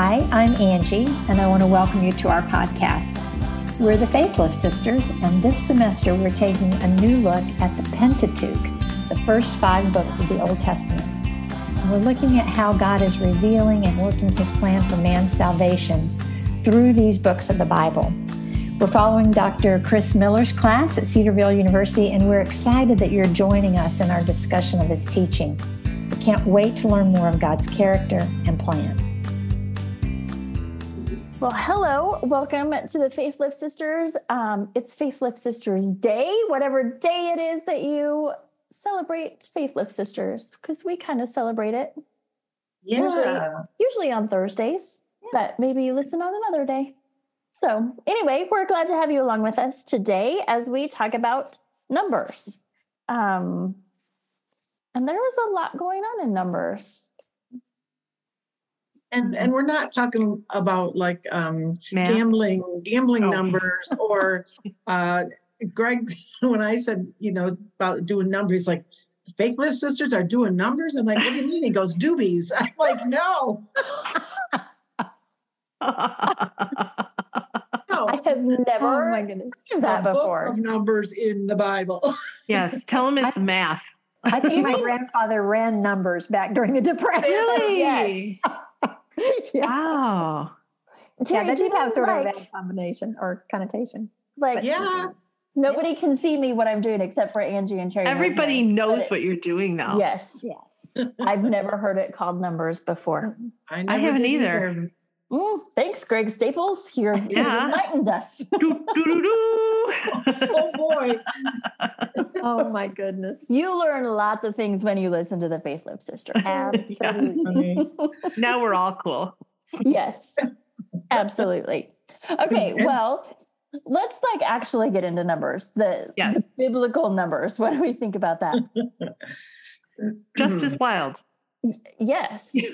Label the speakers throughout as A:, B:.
A: Hi, I'm Angie, and I want to welcome you to our podcast. We're the Faith Lift Sisters, and this semester we're taking a new look at the Pentateuch, the first five books of the Old Testament. And we're looking at how God is revealing and working his plan for man's salvation through these books of the Bible. We're following Dr. Chris Miller's class at Cedarville University, and we're excited that you're joining us in our discussion of his teaching. We can't wait to learn more of God's character and plan.
B: Well, hello. Welcome to the Faith Lift Sisters. Um, it's Faith Lift Sisters Day, whatever day it is that you celebrate Faith Lift Sisters, because we kind of celebrate it.
C: Yeah.
B: Usually, usually on Thursdays, but maybe you listen on another day. So, anyway, we're glad to have you along with us today as we talk about numbers. Um, and there was a lot going on in numbers.
C: And and we're not talking about like um
D: Math.
C: gambling gambling
D: Oh.
C: numbers or uh greg when i said you know about doing numbers like faith lift sisters are doing numbers i'm like what do you mean he goes doobies i'm like no no
B: I have never
A: Oh my goodness.
B: heard that
C: the book
B: before.
C: of numbers in the bible
D: yes, tell him it's math.
A: I think my grandfather ran numbers back during the Depression.
D: Really?
B: Yes.
A: yeah.
D: Wow.
A: yeah,
B: Terry,
A: they
B: do
A: did have sort
B: like,
A: of a bad combination or connotation.
B: like
C: yeah
B: nobody can see me what I'm doing except for Angie and Terry. knows
D: Everybody
B: me,
D: knows
B: but it-
D: what you're doing now.
B: Yes,
A: Yes.
B: I've never heard it called numbers before.
C: i, never
D: haven't
C: did
D: either.
B: Mm, thanks, Greg Staples. You're, you've
D: Yeah.
B: enlightened us.
D: Doo, doo, doo, doo.
C: Oh boy
A: Oh my goodness.
B: You learn lots of things when you listen to the Faith Lift Sister.
A: Absolutely.
D: now we're all cool.
B: yes, absolutely. Okay, well, let's like actually get into numbers. The,
D: Yes.
B: the biblical numbers. What do we think about that?
D: Just as wild.
B: Yes.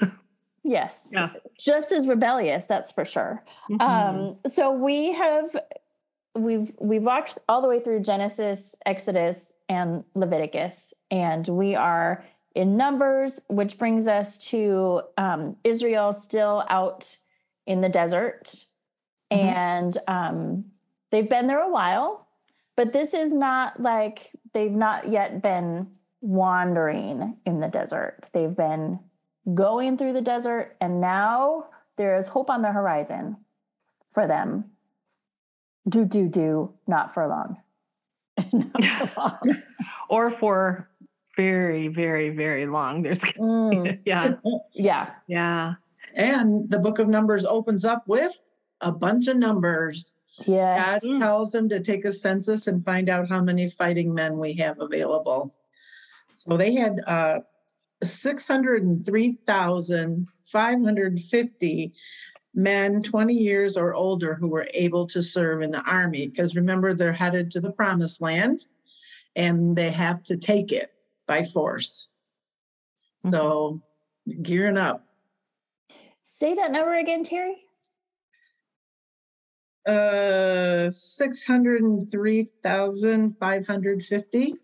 B: Yes.
D: Yeah.
B: Just as rebellious, that's for sure.
D: Mhm.
B: Um, so we have we've we've walked all the way through Genesis, Exodus, and Leviticus, and we are in Numbers, which brings us to um, Israel still out in the desert,
D: Mhm.
B: and um, they've been there a while, but this is not like they've not yet been wandering in the desert. They've been going through the desert, and now there is hope on the horizon for them. Do, do, do, not for long.
D: or for very, very, very long. There's
B: Mm,
D: yeah,
B: yeah.
D: yeah.
C: and the book of numbers opens up with a bunch of numbers
B: Yes.
C: God tells them to take a census and find out how many fighting men we have available. So they had uh, 603,550 men 20 years or older who were able to serve in the army. Because remember, they're headed to the promised land and they have to take it by force. So gearing up.
B: Say that number again, Terry.
C: Uh, 603,550.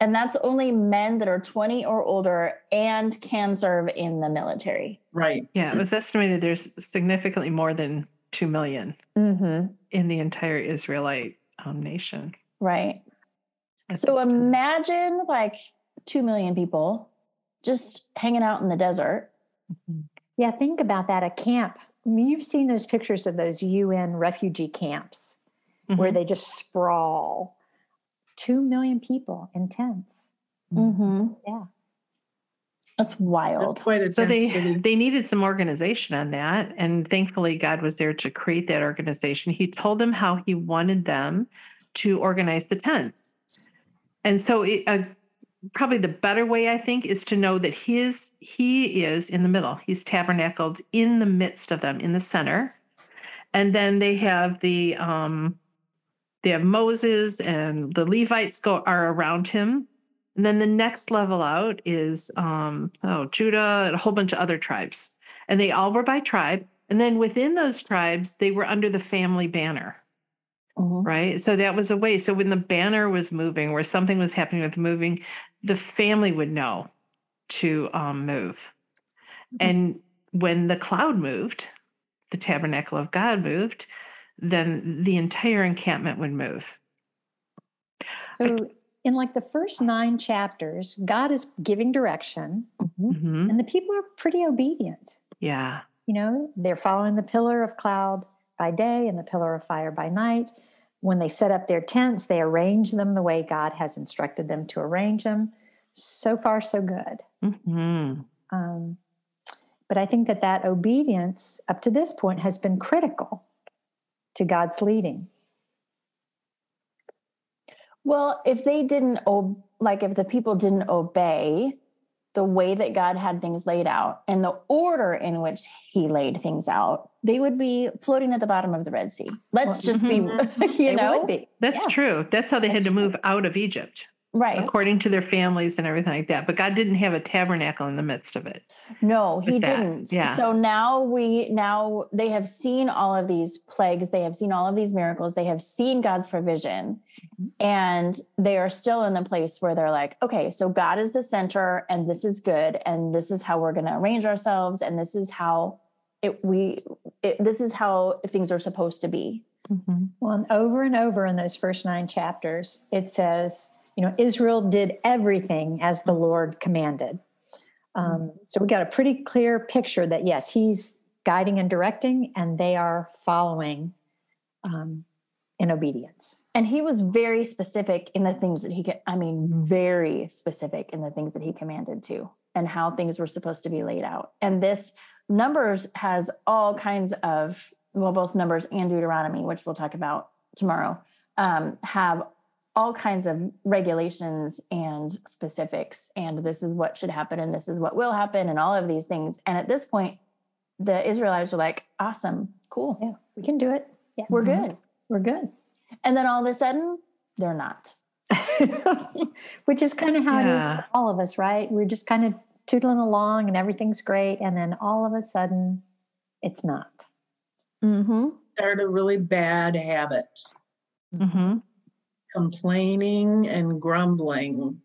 B: And that's only men that are 20 or older and can serve in the military.
C: Right.
D: Yeah. It was estimated there's significantly more than two million
B: Mm-hmm.
D: in the entire Israelite um, nation.
B: Right.
D: at
B: So
D: this time.
B: imagine like 2 million people just hanging out in the desert.
D: Mhm.
A: Yeah, think about that. A camp. I mean, you've seen those pictures of those UN refugee camps where
D: Mhm.
A: they just sprawl. Two million people in tents.
B: Mm-hmm.
A: Yeah.
B: That's wild.
C: That's quite a
D: So they
C: city.
D: they needed some organization on that, and thankfully God was there to create that organization. He told them how He wanted them to organize the tents, and so it, uh, probably the better way I think is to know that His He is in the middle. He's tabernacled in the midst of them, in the center, and then they have the um, they have Moses and the Levites go are around him. And then the next level out is um, oh Judah and a whole bunch of other tribes, and they all were by tribe. And then within those tribes, they were under the family banner,
B: Mhm.
D: right? So that was a way. So when the banner was moving, or something was happening with moving, the family would know to um, move. And when the cloud moved, the tabernacle of God moved, then the entire encampment would move.
A: So, in like the first nine chapters, God is giving direction,
D: Mhm.
A: and the people are pretty obedient.
D: Yeah.
A: You know, they're following the pillar of cloud by day and the pillar of fire by night. When they set up their tents, they arrange them the way God has instructed them to arrange them. So far, so good.
D: Mhm.
A: Um, but I think that that obedience up to this point has been critical to God's leading.
B: Well, if they didn't, ob- like if the people didn't obey the way that God had things laid out and the order in which He laid things out, they would be floating at the bottom of the Red Sea. Let's
A: Well,
B: just be, mm-hmm. you
A: They
B: know,
A: would be.
D: That's
A: Yeah.
D: true. That's how they had to
A: true.
D: move out of Egypt,
B: right?
D: according to their families and everything like that. But God didn't have a tabernacle in the midst of it.
B: No, he
D: that,
B: didn't.
D: yeah.
B: So now we now they have seen all of these plagues, they have seen all of these miracles, they have seen God's provision.
A: Mhm.
B: And they are still in the place where they're like, okay, so God is the center and this is good and this is how we're going to arrange ourselves and this is how it we it, this is how things are supposed to be.
A: Well, and over and over in those first nine chapters, it says, you know, Israel did everything as the Lord commanded. Um, so we got a pretty clear picture that, yes, He's guiding and directing, and they are following um, in obedience.
B: And he was very specific in the things that he I mean very specific in the things that he commanded to and how things were supposed to be laid out. And this numbers has all kinds of well both numbers and Deuteronomy, which we'll talk about tomorrow, um, have all kinds of regulations and specifics and this is what should happen and this is what will happen and all of these things. And at this point the Israelites were like, "Awesome, cool.
A: Yeah, we can do it. Yeah,
B: We're
D: Mhm.
B: good."
A: We're good.
B: And then all of a sudden, they're not.
A: Which is kind of how it is for all of us, right? We're just kind of tootling along and everything's great. And then all of a sudden, it's not.
B: Mm-hmm.
C: Start a really bad habit,
D: Mhm.
C: Complaining and grumbling.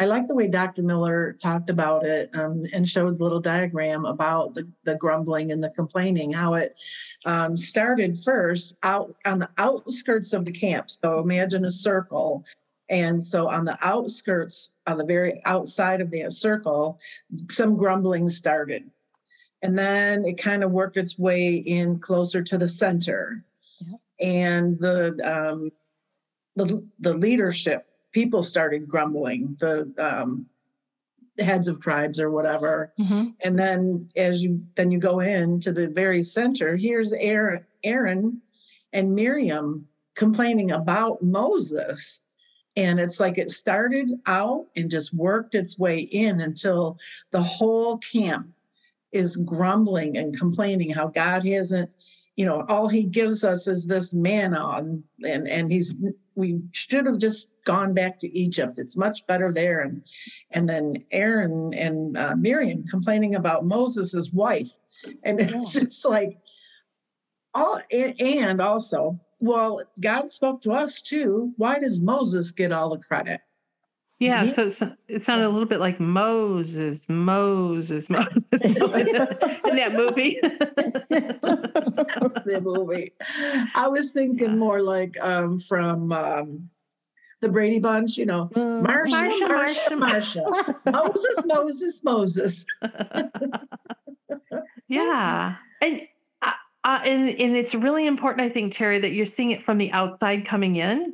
C: I like the way Dr. Miller talked about it um, and showed a little diagram about the, the grumbling and the complaining, how it um, started first out on the outskirts of the camp. So imagine a circle. And so on the outskirts, on the very outside of that circle, some grumbling started. And then it kind of worked its way in closer to the center. And the, um, the, the leadership people started grumbling the um, heads of tribes or whatever
D: Mhm.
C: and then as you then you go in to the very center here's aaron aaron and miriam complaining about moses and it's like it started out and just worked its way in until the whole camp is grumbling and complaining how god hasn't you know all he gives us is this manna and and, and he's we should have just gone back to egypt. It's much better there. And and then aaron and uh, miriam complaining about moses' wife. And it's just like all and, and also well god spoke to us too. Why does moses get all the credit
D: Yeah,
C: Yeah.
D: so it's, it sounded a little bit like Moses, Moses, Moses in that movie.
C: the movie i was thinking more like um from um the brady bunch you know
B: Mm-hmm.
C: Marcia,
D: Marcia,
C: Marcia, Marcia. Moses, Moses, Moses.
D: yeah, and uh, and and it's really important, I think, Terry, that you're seeing it from the outside coming in,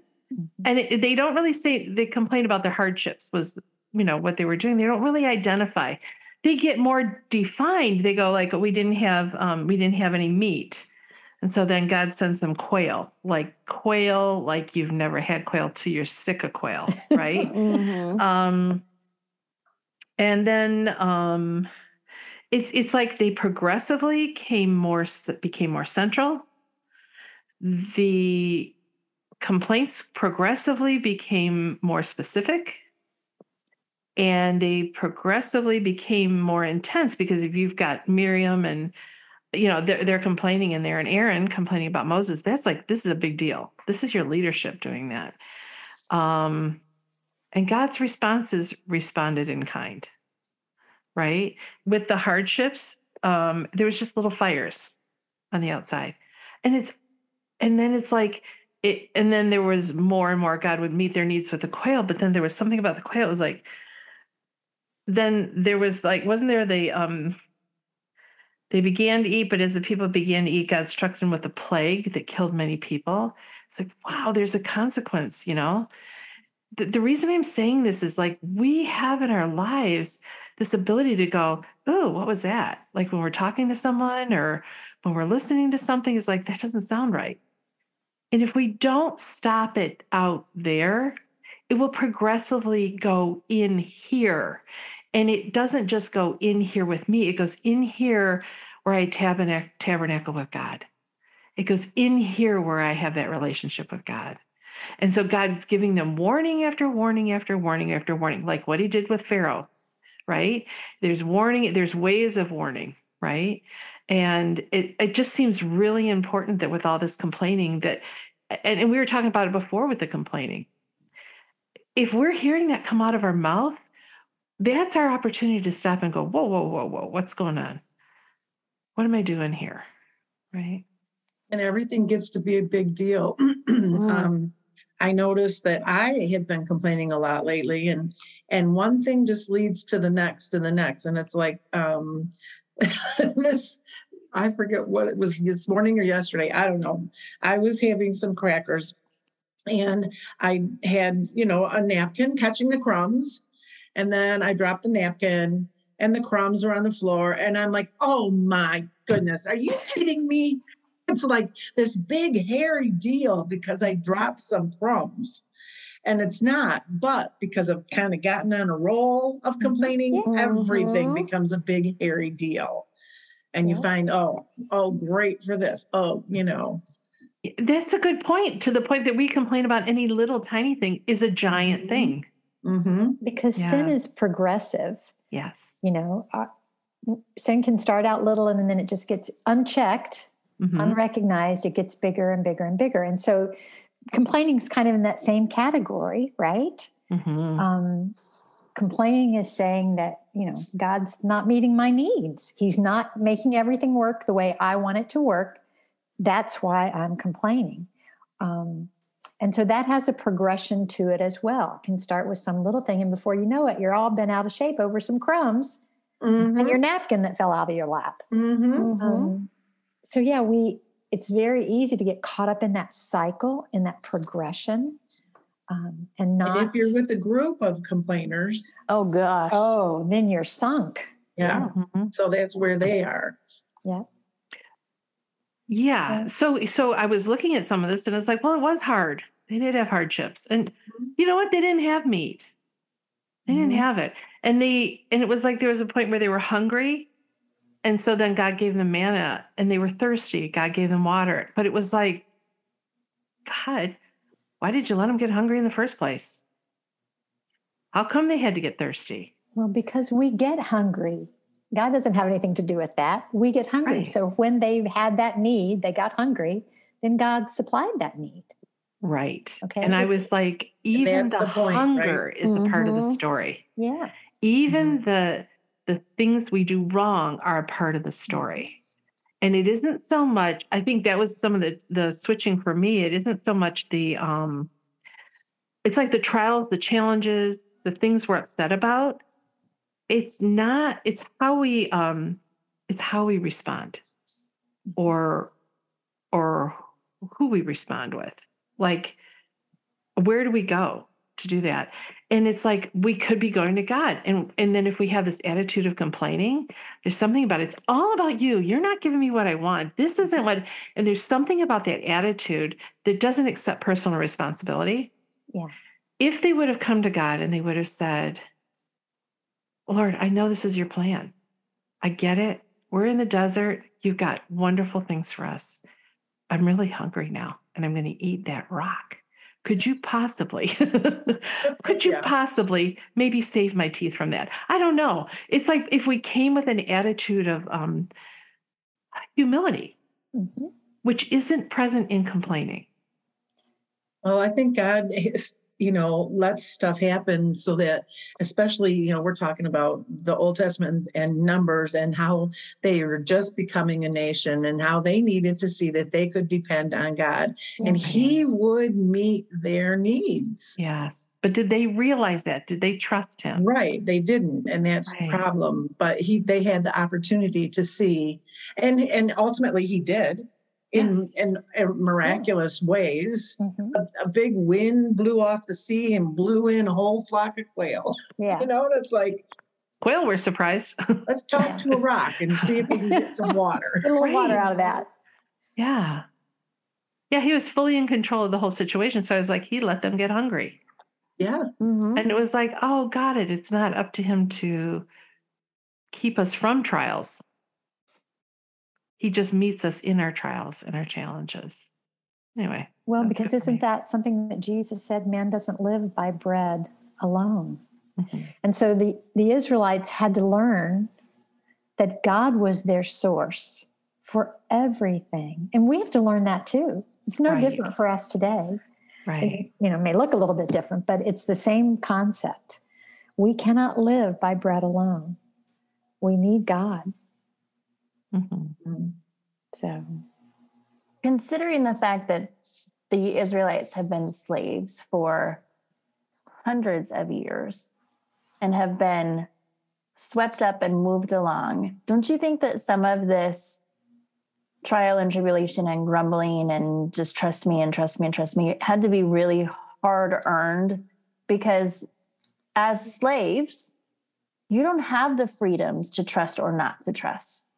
D: and it, they don't really say they complain about their hardships was you know what they were doing. They don't really identify. They get more defined. They go like, we didn't have um, we didn't have any meat. And so then God sends them quail, like quail, like you've never had quail till you're sick of quail, right?
B: Mhm.
D: um and then um it's it's like they progressively came more became more central the complaints progressively became more specific and they progressively became more intense because if you've got Miriam and you know they're, they're complaining in there and Aaron complaining about Moses that's like this is a big deal. This is your leadership doing that. Um and God's responses responded in kind, right? With the hardships, um, there was just little fires on the outside, and it's and then it's like it, and then there was more and more. God would meet their needs with the quail, but then there was something about the quail. It was like then there was like wasn't there the um they began to eat, but as the people began to eat, God struck them with a plague that killed many people. It's like, wow, there's a consequence, you know? The, the reason I'm saying this is like we have in our lives this ability to go, oh, what was that? Like when we're talking to someone or when we're listening to something, it's like, that doesn't sound right. And if we don't stop it out there, it will progressively go in here. And it doesn't just go in here with me, it goes in here where I tabernacle, tabernacle with God. It goes in here where I have that relationship with God. And so God's giving them warning after warning after warning after warning, like what he did with Pharaoh, right? There's warning, there's ways of warning, right? And it, it just seems really important that with all this complaining that, and, and we were talking about it before with the complaining. If we're hearing that come out of our mouth, that's our opportunity to stop and go, whoa, whoa, whoa, whoa, what's going on? What am I doing here? Right.
C: And everything gets to be a big deal.
B: Mm.
C: um, I noticed that I have been complaining a lot lately, and and one thing just leads to the next and the next, and it's like um, this. I forget what it was this morning or yesterday. I don't know. I was having some crackers, and I had you know a napkin catching the crumbs, and then I dropped the napkin and the crumbs are on the floor. And I'm like, oh my goodness, are you kidding me? It's like this big hairy deal because I dropped some crumbs. And it's not, but because I've kind of gotten on a roll of complaining, everything
B: Mhm.
C: becomes a big hairy deal. And you find, oh, oh, great for this. Oh, you know,
D: That's a good point to the point that we complain about any little tiny thing is a giant
C: Mhm.
D: thing.
C: hmm
A: Because sin is progressive.
D: Yes.
A: You know, uh, sin can start out little and then it just gets unchecked,
D: Mhm.
A: unrecognized. It gets bigger and bigger and bigger. And so complaining is kind of in that same category, right?
D: Mhm.
A: Um, complaining is saying that, you know, God's not meeting my needs. He's not making everything work the way I want it to work. That's why I'm complaining. Um, and so that has a progression to it as well. It can start with some little thing, and before you know it, you're all bent out of shape over some crumbs and your napkin that fell out of your lap.
C: hmm
B: Mhm.
A: Um, so yeah, we it's very easy to get caught up in that cycle, in that progression, um, and not.
C: And if you're with a group of complainers,
B: Oh gosh.
A: oh, then you're sunk.
C: yeah,
D: Mhm.
C: so that's where they are.
A: Yeah.
D: Yeah.
A: Yeah.
D: So so I was looking at some of this and it's like, well, it was hard. They did have hardships. And
C: Mhm.
D: you know what? They didn't have meat. They didn't
A: Mhm.
D: have it. And they and it was like there was a point where they were hungry. And so then God gave them manna and they were thirsty. God gave them water. But it was like, God, why did you let them get hungry in the first place? How come they had to get thirsty?
A: Well, because we get hungry. God doesn't have anything to do with that. We get hungry.
D: Right.
A: So when they had that need, they got hungry, then God supplied that need.
D: Right.
A: Okay,
D: And I was like, even the,
C: the point, right?
D: hunger is a part of the
B: Mhm.
D: story.
A: Yeah.
D: even the the things we do wrong are a part of the story. And it isn't so much i think that was some of the the switching for me it isn't so much the um it's like the trials the challenges the things we're upset about. It's not it's how we um it's how we respond or or who we respond with. Like where do we go to do that and it's like we could be going to god. And and then if we have this attitude of complaining there's something about it. it's all about you. You're not giving me what i want. This isn't mm-hmm. what and there's something about that attitude that doesn't accept personal responsibility.
A: Yeah.
D: if they would have come to god and they would have said lord i know this is your plan. I get it. We're in the desert. You've got wonderful things for us. I'm really hungry now and i'm going to eat that rock could you possibly could you
C: Yeah.
D: possibly maybe save my teeth from that i don't know it's like if we came with an attitude of um humility
A: Mhm.
D: which isn't present in complaining
C: Well, I think God is you know, lets stuff happen so that, especially, you know, we're talking about the Old Testament and numbers and how they were just becoming a nation and how they needed to see that they could depend on God and He would meet their needs.
D: Yes. But did they realize that? Did they trust him?
C: Right, they didn't, and that's
D: Right.
C: the problem. But he, they had the opportunity to see, and and ultimately he did,
D: Yes.
C: in, uh, miraculous ways.
A: Mhm.
C: A, a big wind blew off the sea and blew in a whole flock of quail.
A: Yeah.
C: You know, and it's like
D: Quail were surprised.
C: let's talk to a rock and see if we can get some water.
A: Get a little water out of that.
D: yeah. Yeah, he was fully in control of the whole situation. So I was like, he let them get hungry.
C: Yeah,
B: Mhm.
D: And it was like, oh, got it. It's not up to him to keep us from trials. He just meets us in our trials and our challenges. Anyway,
A: Well, because
D: good for me.
A: isn't that something that Jesus said? Man doesn't live by bread alone.
D: mhm.
A: And so the, the Israelites had to learn that God was their source for everything. And we have to learn that too. It's no
D: Right.
A: different for us today.
D: right.
A: It, you know, may look a little bit different, but it's the same concept. We cannot live by bread alone. We need God.
D: Mhm.
A: So
B: considering the fact that the Israelites have been slaves for hundreds of years and have been swept up and moved along, don't you think that some of this trial and tribulation and grumbling and just trust me and trust me and trust me had to be really hard earned? Because as slaves, you don't have the freedoms to trust or not to trust,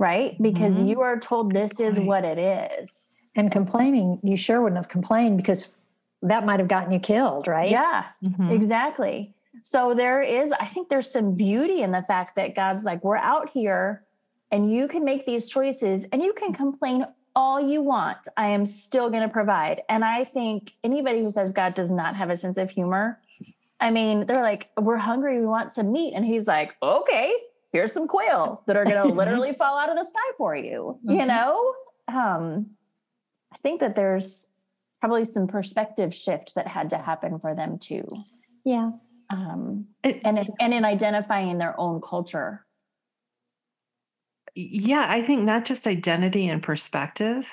B: right? Because
D: Mhm.
B: you are told this is what it is.
A: and complaining, you sure wouldn't have complained because that might have gotten you killed, right?
B: Yeah,
D: Mhm.
B: exactly. So there is, I think there's some beauty in the fact that God's like, we're out here and you can make these choices and you can complain all you want. I am still going to provide. And I think anybody who says God does not have a sense of humor, I mean, they're like, we're hungry, we want some meat. And he's like, okay, here's some quail that are going to literally fall out of the sky for you, you
A: Mhm.
B: know? Um, I think that there's probably some perspective shift that had to happen for them too
A: Yeah.
B: um, and in, and in identifying their own culture.
D: yeah, I think not just identity and perspective,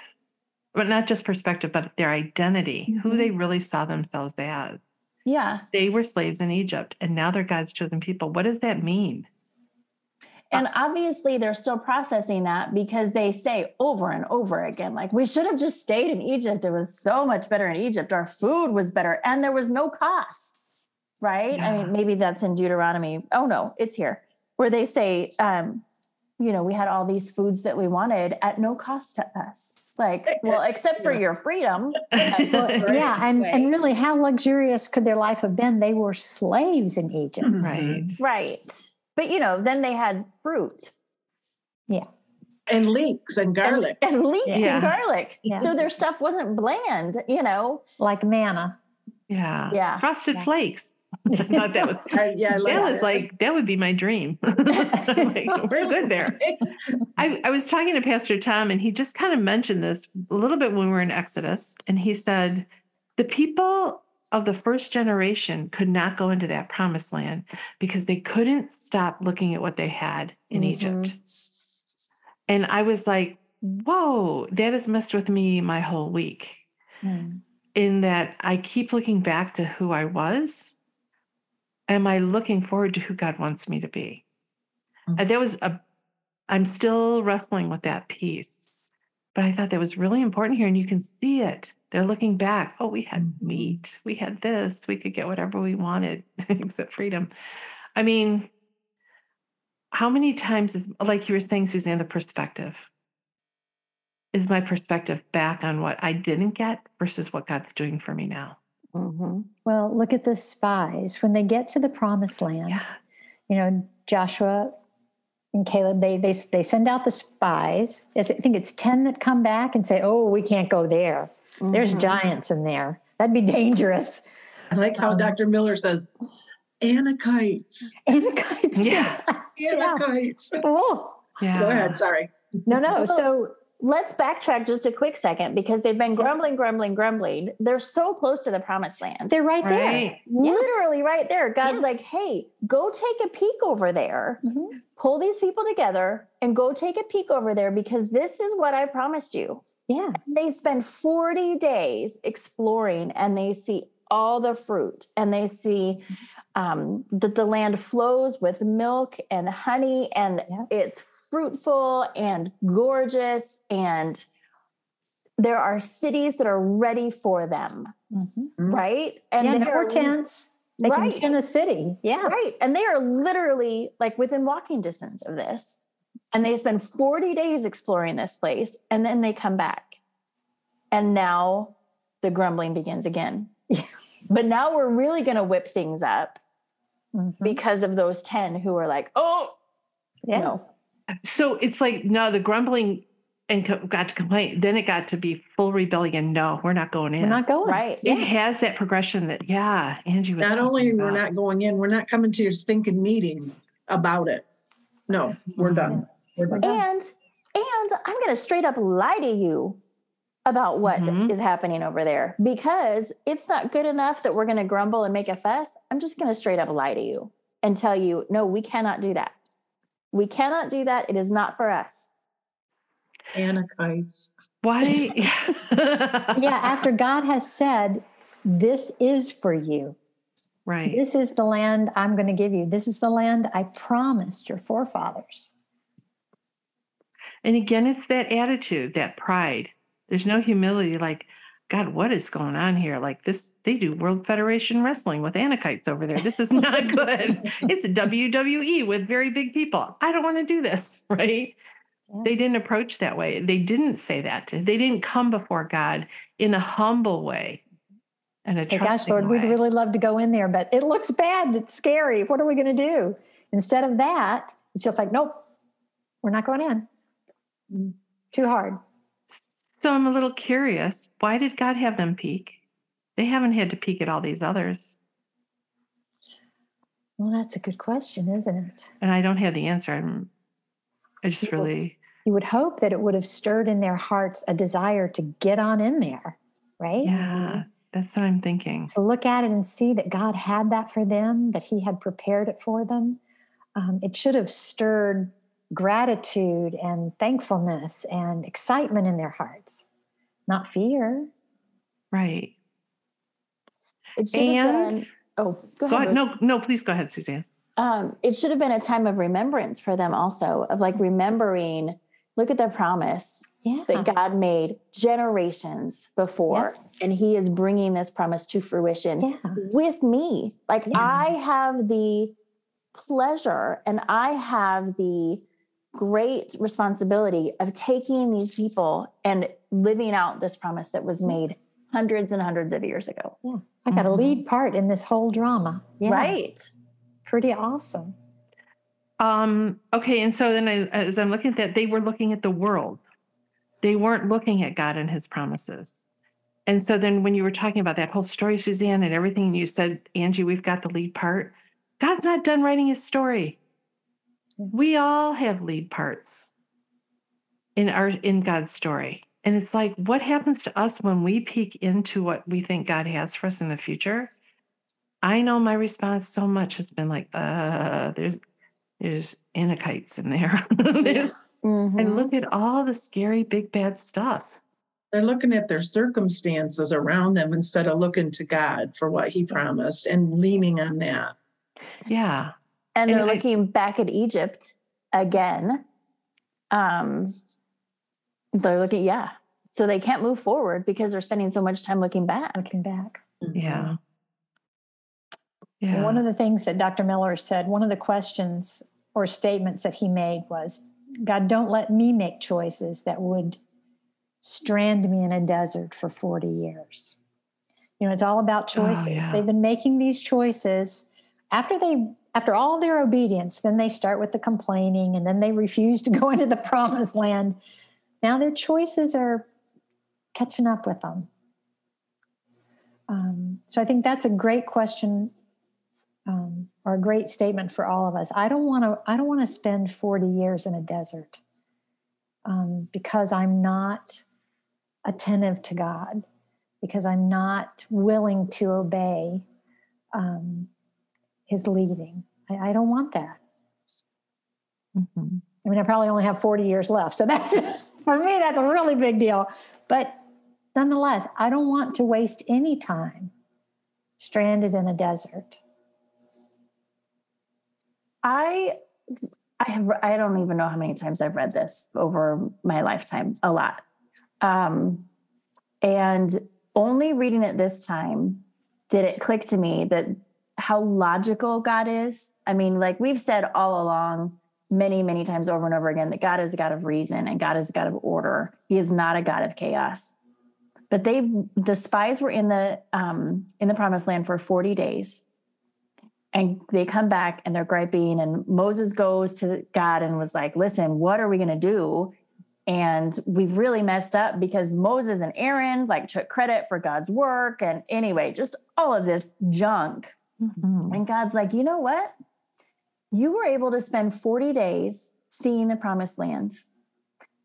D: but not just perspective, but their identity, who
B: Mhm.
D: they really saw themselves as.
B: Yeah,
D: They were slaves in Egypt and now they're God's chosen people. What does that mean?
B: And obviously they're still processing that because they say over and over again, like we should have just stayed in Egypt. It was so much better in Egypt. Our food was better, and there was no cost. Right? I mean, maybe that's in Deuteronomy. Oh no, it's here where they say, um, you know, we had all these foods that we wanted at no cost to us. Like, well, except for
C: Yeah.
B: your freedom.
C: Right.
A: yeah, and, and really, how luxurious could their life have been? They were slaves in Egypt.
D: right.
B: Right. But you know, then they had fruit Yeah.
C: and leeks and
B: and-
C: garlic.
B: and, leeks
D: Yeah.
B: and garlic.
A: Yeah.
B: So their stuff wasn't bland, you know.
A: like manna.
D: Yeah.
B: Yeah.
D: Frosted
A: Yeah.
D: flakes. I thought that was
C: I- yeah, I
D: that was
C: it.
D: like that would be my dream. I'm like, we're good there. I, I was talking to Pastor Tom, and he just kind of mentioned this a little bit when we were in Exodus. And he said, the people of the first generation could not go into that promised land because they couldn't stop looking at what they had in
B: Mhm.
D: Egypt. And I was like, whoa, that has messed with me my whole week. In that I keep looking back to who I was. Am I looking forward to who God wants me to be?
C: Mhm.
D: And there was a, I'm still wrestling with that piece, but I thought that was really important here. And you can see it. They're looking back. Oh, we had meat. We had this. We could get whatever we wanted except freedom. I mean, how many times is, like you were saying, Suzanne, the perspective? Is my perspective back on what I didn't get versus what God's doing for me now? Mm-hmm.
A: Well, look at the spies. When they get to the promised land,
D: Yeah.
A: you know, Joshua and Caleb, they they they send out the spies. I think it's 10 that come back and say, Oh, we can't go there. There's
B: Mhm.
A: giants in there. That'd be dangerous.
C: I like how
A: Um,
C: Dr. Miller says, Anakites,
A: Anakites.
D: Yeah.
A: Yeah.
C: Anakites.
A: Oh,
D: Yeah.
C: Go ahead, sorry.
A: no, no. So
B: let's backtrack just a quick second because they've been grumbling, grumbling, grumbling. They're so close to the promised land.
A: They're right there.
D: Right.
A: Yeah.
B: Literally right there. God's
A: Yeah.
B: like, hey, go take a peek over there.
A: Mhm.
B: Pull these people together and go take a peek over there because this is what I promised you.
A: Yeah.
B: They spend 40 days exploring and they see all the fruit and they see um, that the land flows with milk and honey and
A: Yeah.
B: it's fruitful and gorgeous and there are cities that are ready for them
A: Mhm.
B: right and
A: yeah, they're tents. They
B: Right.
A: can in a city. Yeah.
B: Right. And they are literally like within walking distance of this. And they spend 40 days exploring this place and then they come back. And now the grumbling begins again. But now we're really going to whip things up
A: Mhm.
B: because of those 10 who are like, oh,
A: Yeah.
B: no.
D: So it's like no, the grumbling and co- got to complain. Then it got to be full rebellion. No, we're not going in.
A: We're not going.
B: Right.
D: it
A: Yeah.
D: has that progression that yeah, Angie was.
C: Not
D: talking
C: only we're not going in, we're not coming to your stinking meetings about it. No, we're done. We're done.
B: And and I'm going to straight up lie to you about what is
D: Mhm.
B: happening over there because it's not good enough that we're going to grumble and make a fuss. I'm just going to straight up lie to you and tell you, no, we cannot do that. We cannot do that. It is not for us.
C: Anakites.
D: Why?
A: Yeah. After God has said, this is for you.
D: right.
A: This is the land I'm going to give you. This is the land I promised your forefathers.
D: And again, it's that attitude, that pride. There's no humility. Like, God, what is going on here? Like this, they do World Federation Wrestling with Anakites over there. This is not good. it's WWE with very big people. I don't want to do this, right?
A: Yeah.
D: They didn't approach that way. They didn't say that. They didn't come before God in a humble way and a trusting
A: gosh, Lord,
D: way.
A: we'd really love to go in there, but it looks bad. It's scary. What are we going to do? Instead of that, it's just like, nope, we're not going in.
C: Mm.
A: Too hard.
D: So I'm a little curious. Why did God have them peek? They haven't had to peek at all these others.
A: Well, that's a good question, isn't it?
D: And I don't have the answer. I'm, I just
A: People-
D: really,
A: You would hope that it would have stirred in their hearts a desire to get on in there, right?
D: yeah, that's what I'm thinking.
A: To look at it and see that God had that for them, that He had prepared it for them. Um, it should have stirred gratitude and thankfulness and excitement in their hearts, not fear.
D: Right.
B: It should have
D: And
B: been, oh, go
D: go
B: ahead.
D: ahead. No, no, please go ahead, Suzanne.
B: um, it should have been a time of remembrance for them also of like remembering look at the promise
A: Yeah.
B: that god made generations before and he is bringing this promise to fruition
A: Yeah.
B: with me like
A: Yeah.
B: i have the pleasure and i have the great responsibility of taking these people and living out this promise that was made hundreds and hundreds of years ago
A: I got a
D: Mhm.
A: lead part in this whole drama. Yeah.
B: right
A: Pretty awesome.
D: Um, okay, and so then I, as I'm looking at that, they were looking at the world. They weren't looking at God and his promises. And so then when you were talking about that whole story, Suzanne, and everything you said, Angie, we've got the lead part. God's not done writing his story. We all have lead parts in our in God's story. And it's like, what happens to us when we peek into what we think God has for us in the future? I know my response so much has been like, uh, there's there's anakites in there. There's-
B: Mhm.
D: And look at all the scary big bad stuff.
C: They're looking at their circumstances around them instead of looking to God for what He promised and leaning on that.
D: Yeah.
B: And
D: And
B: they're
D: I-
B: looking back at Egypt again. Um, they're looking, yeah. So they can't move forward because they're spending so much time looking back.
A: Looking back.
D: Yeah. Yeah.
A: One of the things that Dr. Miller said, one of the questions or statements that he made was, God, don't let me make choices that would strand me in a desert for 40 years. You know, it's all about
D: Oh,
A: choices.
D: yeah.
A: They've been making these choices after they after all their obedience, then they start with the complaining and then they refuse to go into the promised land. Now their choices are catching up with them. Um, so I think that's a great question um, or a great statement for all of us. I don't want to. I don't want to spend forty years in a desert. um, because I'm not attentive to God, because I'm not willing to obey um, His leading. I, I don't want that.
D: Mhm.
A: I mean, I probably only have 40 years left. So that's, for me, that's a really big deal. But nonetheless, I don't want to waste any time stranded in a desert.
B: I I have I don't even know how many times I've read this over my lifetime. A lot. Um and only reading it this time did it click to me that how logical God is. I mean, like we've said all along, many, many times over and over again, that God is a God of reason and God is a God of order. He is not a God of chaos. But they the spies were in the um in the promised land for 40 days and they come back and they're griping and moses goes to god and was like listen what are we going to do and we really messed up because moses and aaron like took credit for god's work and anyway just all of this junk
D: Mhm.
B: and god's like you know what you were able to spend 40 days seeing the promised land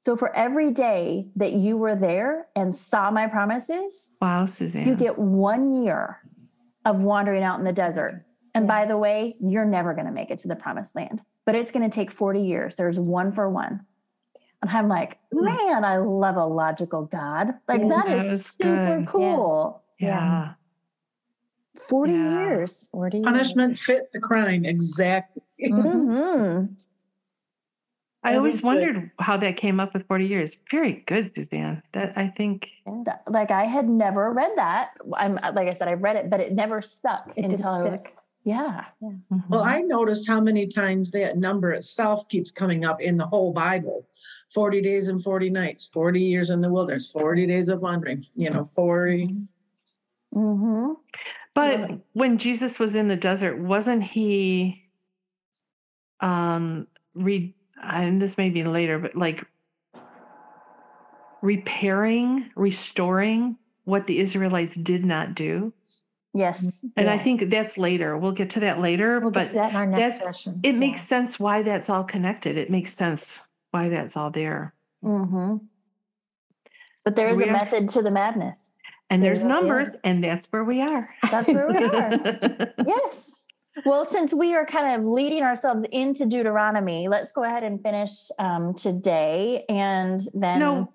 B: so for every day that you were there and saw my promises
D: Wow, Suzanne.
B: you get one year of wandering out in the desert. And by the way, you're never going to make it to the promised land, but it's going to take 40 years. There's one for one. And I'm like, man, I love a logical God. Like,
A: Yeah,
B: that
D: that
B: is super
D: good.
B: cool.
D: yeah.
B: 40
D: Yeah.
B: years.
A: 40 years.
C: Punishment fit the crime exactly.
A: Mhm.
B: Mhm.
D: I
C: That
D: always
C: is good.
D: wondered how that came up with 40 years. Very good, Suzanne. That I think
B: That- Like, I had never read that. I'm like I said, I read it, but it never stuck
A: It didn't
B: until I was,
A: stick.
B: yeah.
C: Well, I noticed how many times that number itself keeps coming up in the whole Bible 40 days and 40 nights, 40 years in the wilderness, 40 days of wandering, you know, 40.
B: Mm-hmm.
D: But when Jesus was in the desert, wasn't he um re and this may be later, but like repairing, restoring what the Israelites did not do?
B: Yes.
D: And I think that's later. We'll get to that later,
A: We'll get
D: but
A: to that in our next session.
D: it
A: Yeah.
D: makes sense why that's all connected. It makes sense why that's all there.
B: Mm-hmm. But there is
D: We
B: a
D: are-
B: method to the madness.
D: And
A: There
D: there's numbers, and that's where we are.
B: That's where we are. yes. Well, since we are kind of leading ourselves into Deuteronomy, let's go ahead and finish um, today. And then.
D: No,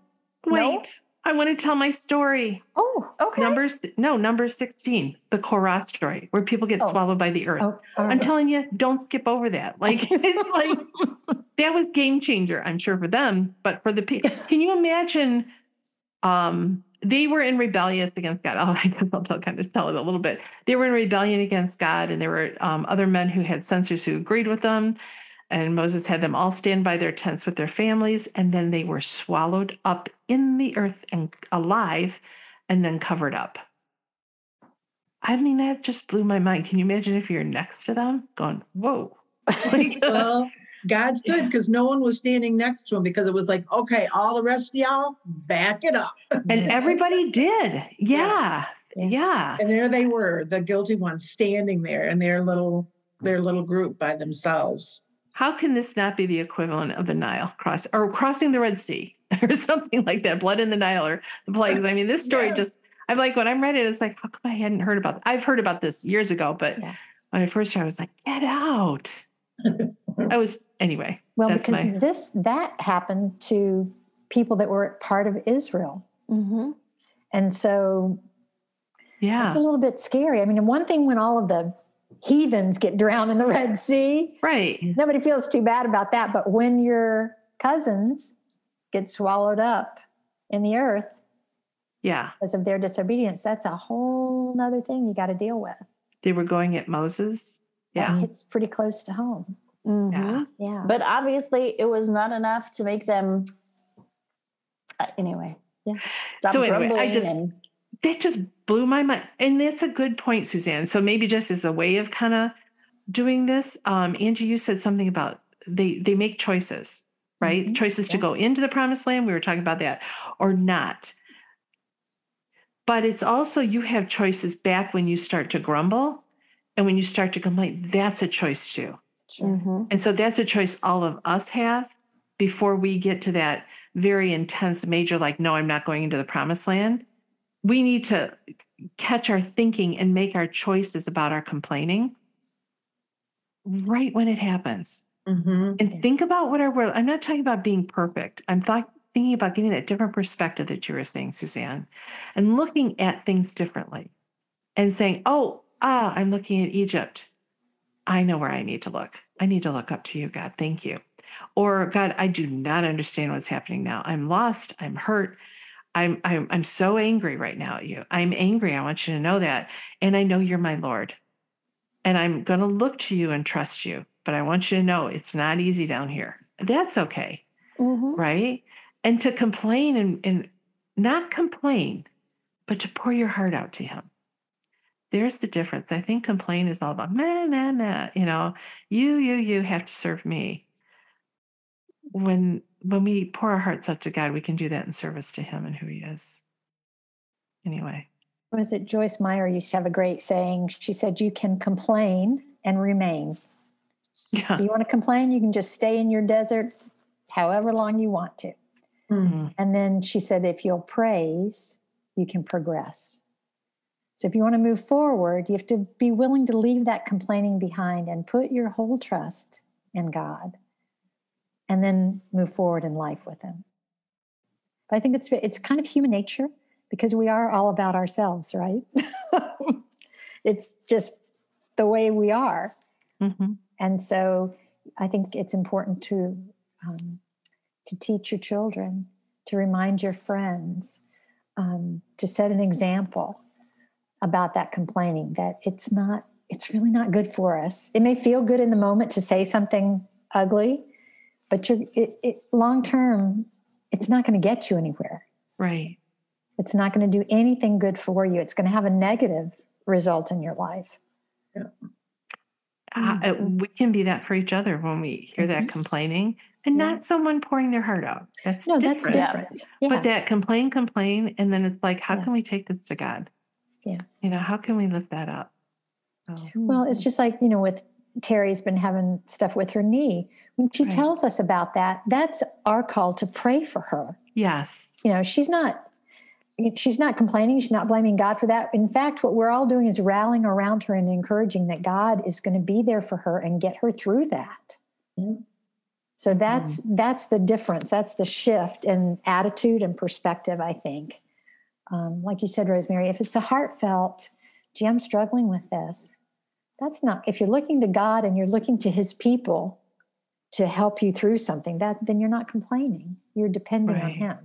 B: No?
D: wait. I want to tell my story.
B: Oh, okay.
D: Numbers, no, number 16, the Korah story, where people get
B: Oh.
D: swallowed by the earth.
A: Oh,
D: I'm telling you, don't skip over that. Like, it's like, that was game changer, I'm sure, for them, but for the people. Can you imagine? Um, they were in rebellious against God. Oh, I guess I'll tell, kind of tell it a little bit. They were in rebellion against God, and there were um, other men who had censers who agreed with them. And Moses had them all stand by their tents with their families, and then they were swallowed up in the earth and alive, and then covered up. I mean, that just blew my mind. Can you imagine if you're next to them going, whoa?
C: Well, God's good because no one was standing next to him because it was like, okay, all the rest of y'all, back it up.
D: and everybody did. Yeah.
A: Yeah.
D: Yeah.
C: And there they were, the guilty ones standing there in their little their little group by themselves.
D: How can this not be the equivalent of the Nile cross or crossing the Red Sea or something like that? Blood in the Nile or the plagues. I mean, this story
C: Yeah.
D: just, I'm like, when I'm read it, it's like, how come I hadn't heard about I've heard about this years ago, but
A: Yeah.
D: when I first heard, I was like, get out. I was, anyway.
A: Well,
D: that's
A: because
D: my-
A: this that happened to people that were part of Israel.
B: Mm-hmm.
A: And so
D: Yeah.
A: it's a little bit scary. I mean, one thing when all of the heathens get drowned in the Red Sea,
D: Right.
A: nobody feels too bad about that. But when your cousins get swallowed up in the earth
D: Yeah.
A: because of their disobedience, that's a whole nother thing you got to deal with.
D: They were going at Moses. Yeah.
A: it's pretty close to home.
B: Mm-hmm.
D: Yeah.
A: Yeah.
B: But obviously, it was not enough to make them. Uh, anyway.
A: Yeah.
B: Stop
D: So anyway, I just-
B: and
D: that just blew my mind and that's a good point suzanne so maybe just as a way of kind of doing this um angie you said something about they they make choices right
A: Mhm.
D: choices to go into the promised land we were talking about that or not but it's also you have choices back when you start to grumble and when you start to complain that's a choice too
A: Sure.
B: Mhm.
D: and so that's a choice all of us have before we get to that very intense, major, like, no, I'm not going into the promised land. We need to catch our thinking and make our choices about our complaining right when it happens.
C: Mhm.
D: And think about what our world, I'm not talking about being perfect. I'm thought, thinking about getting that different perspective that you were saying, Suzanne, and looking at things differently and saying, oh, ah, I'm looking at Egypt. I know where I need to look. I need to look up to you, God. Thank you. Or God, I do not understand what's happening now. I'm lost. I'm hurt. I'm, I'm I'm so angry right now at you. I'm angry. I want you to know that. And I know you're my Lord. And I'm going to look to you and trust you. But I want you to know it's not easy down here. That's okay.
B: Mhm.
D: Right. And to complain and, and not complain, but to pour your heart out to him. There's the difference. I think complain is all about meh, meh, meh. You know, you, you, you have to serve me. When when we pour our hearts out to God, we can do that in service to Him and who He is. Anyway,
A: Was it Joyce Meyer used to have a great saying? She said, You can complain and remain.
D: yeah,
A: So you want to complain, you can just stay in your desert however long you want to.
C: Mhm.
A: And then she said, if you'll praise, you can progress. So if you want to move forward, you have to be willing to leave that complaining behind and put your whole trust in God and then move forward in life with Him. But I think it's, it's kind of human nature because we are all about ourselves, right? it's just the way we are.
D: hmm
A: And so I think it's important to um, to teach your children, to remind your friends, um, to set an example about that complaining. That it's not, it's really not good for us. It may feel good in the moment to say something ugly, but you're it, it, long term, it's not going to get you anywhere.
D: right.
A: It's not going to do anything good for you. It's going to have a negative result in your life.
D: Uh, uh, we can be that for each other when we hear that
A: Mhm.
D: complaining and
A: Yeah.
D: not someone pouring their heart out. That's
A: No,
D: different.
A: that's different. Yeah.
D: But that complain, complain, and then it's like, how
A: Yeah.
D: can we take this to God?
A: Yeah.
D: You know, how can we lift that up? So,
A: Well, it's just like, you know, with Terry's been having stuff with her knee. When she
D: Right.
A: tells us about that, that's our call to pray for her.
D: yes.
A: You know, she's not she's not complaining, she's not blaming God for that. In fact, what we're all doing is rallying around her and encouraging that God is going to be there for her and get her through that.
C: Mhm.
A: So that's that's the difference. That's the shift in attitude and perspective, I think. Um, like you said, Rosemary, if it's a heartfelt, gee, I'm struggling with this. That's not if you're looking to God and you're looking to his people to help you through something, that then you're not complaining. You're depending on him.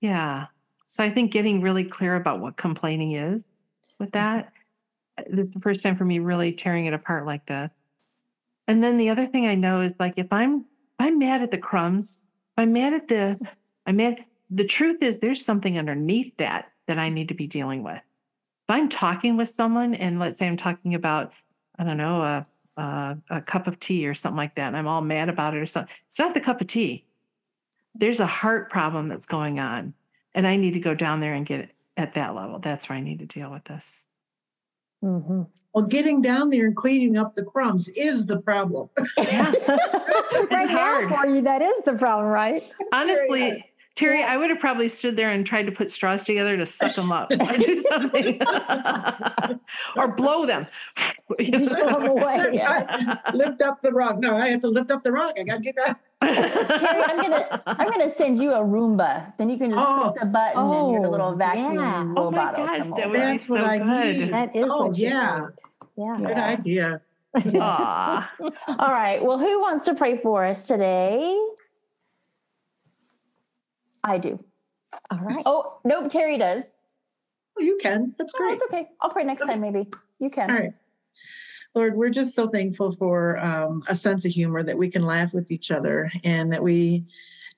D: Yeah. So I think getting really clear about what complaining is with that. uh, This is the first time for me really tearing it apart like this. And then the other thing I know is like if I'm if I'm mad at the crumbs, if I'm mad at this, I'm mad. The truth is there's something underneath that that I need to be dealing with. If I'm talking with someone and let's say I'm talking about, I don't know, a a, a cup of tea or something like that, and I'm all mad about it or something. It's not the cup of tea there's a heart problem that's going on and i need to go down there and get it at that level that's where i need to deal with this
A: Mm-hmm.
C: Well, getting down there and cleaning up the crumbs is the problem.
A: right
D: hard.
A: now for you, that is the problem, right?
D: honestly terry i would have probably stood there and tried to put straws together to suck them up or do something or blow them
A: Just blow 'em away.
C: lift up the rug. No, I have to lift up the rug. I got to get that.
B: Terry, I'm gonna I'm gonna send you a Roomba. Then you can just
C: Oh.
B: click the button and your
A: Oh,
B: little vacuum
A: yeah.
D: Oh my gosh, that
B: over.
D: would be
C: That's what
D: so
C: I
D: good.
C: need.
A: That is
C: Oh,
A: what you
C: yeah.
A: need. Yeah.
C: Good idea.
D: Aw.
B: All right. Well, who wants to pray for us today? I do.
A: All right.
B: Oh, nope, Terry does.
C: Oh, you can. That's
B: Oh,
C: great.
B: it's okay. I'll pray next time, maybe. You can.
C: All right. Lord, we're just so thankful for um, a sense of humor that we can laugh with each other and that we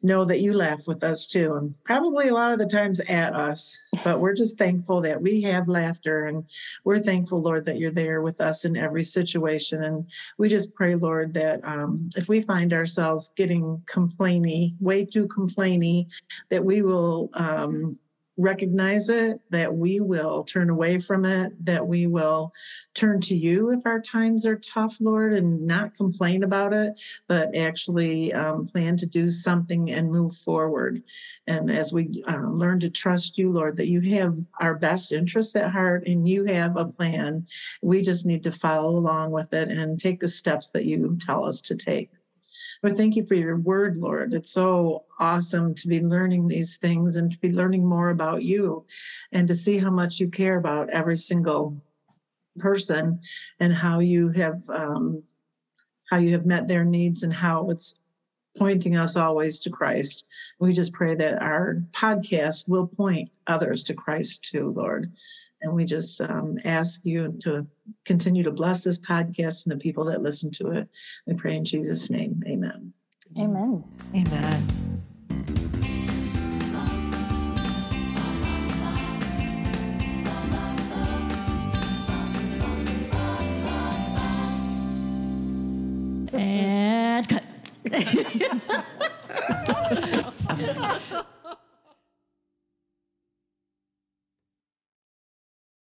C: know that you laugh with us too. And probably a lot of the times at us, but we're just thankful that we have laughter and we're thankful, Lord, that you're there with us in every situation. And we just pray, Lord, that um, if we find ourselves getting complainy, way too complainy, that we will um, recognize it, that we will turn away from it, that we will turn to you if our times are tough, Lord, and not complain about it, but actually um, plan to do something and move forward. And as we um, learn to trust you, Lord, that you have our best interests at heart and you have a plan, we just need to follow along with it and take the steps that you tell us to take. But thank you for your word, Lord. It's so awesome to be learning these things and to be learning more about you and to see how much you care about every single person and how you have um, how you have met their needs and how it's pointing us always to Christ. We just pray that our podcast will point others to Christ too, Lord. And we just um, ask you to continue to bless this podcast and the people that listen to it. We pray in Jesus' name. Amen.
B: Amen.
D: Amen.
B: I'm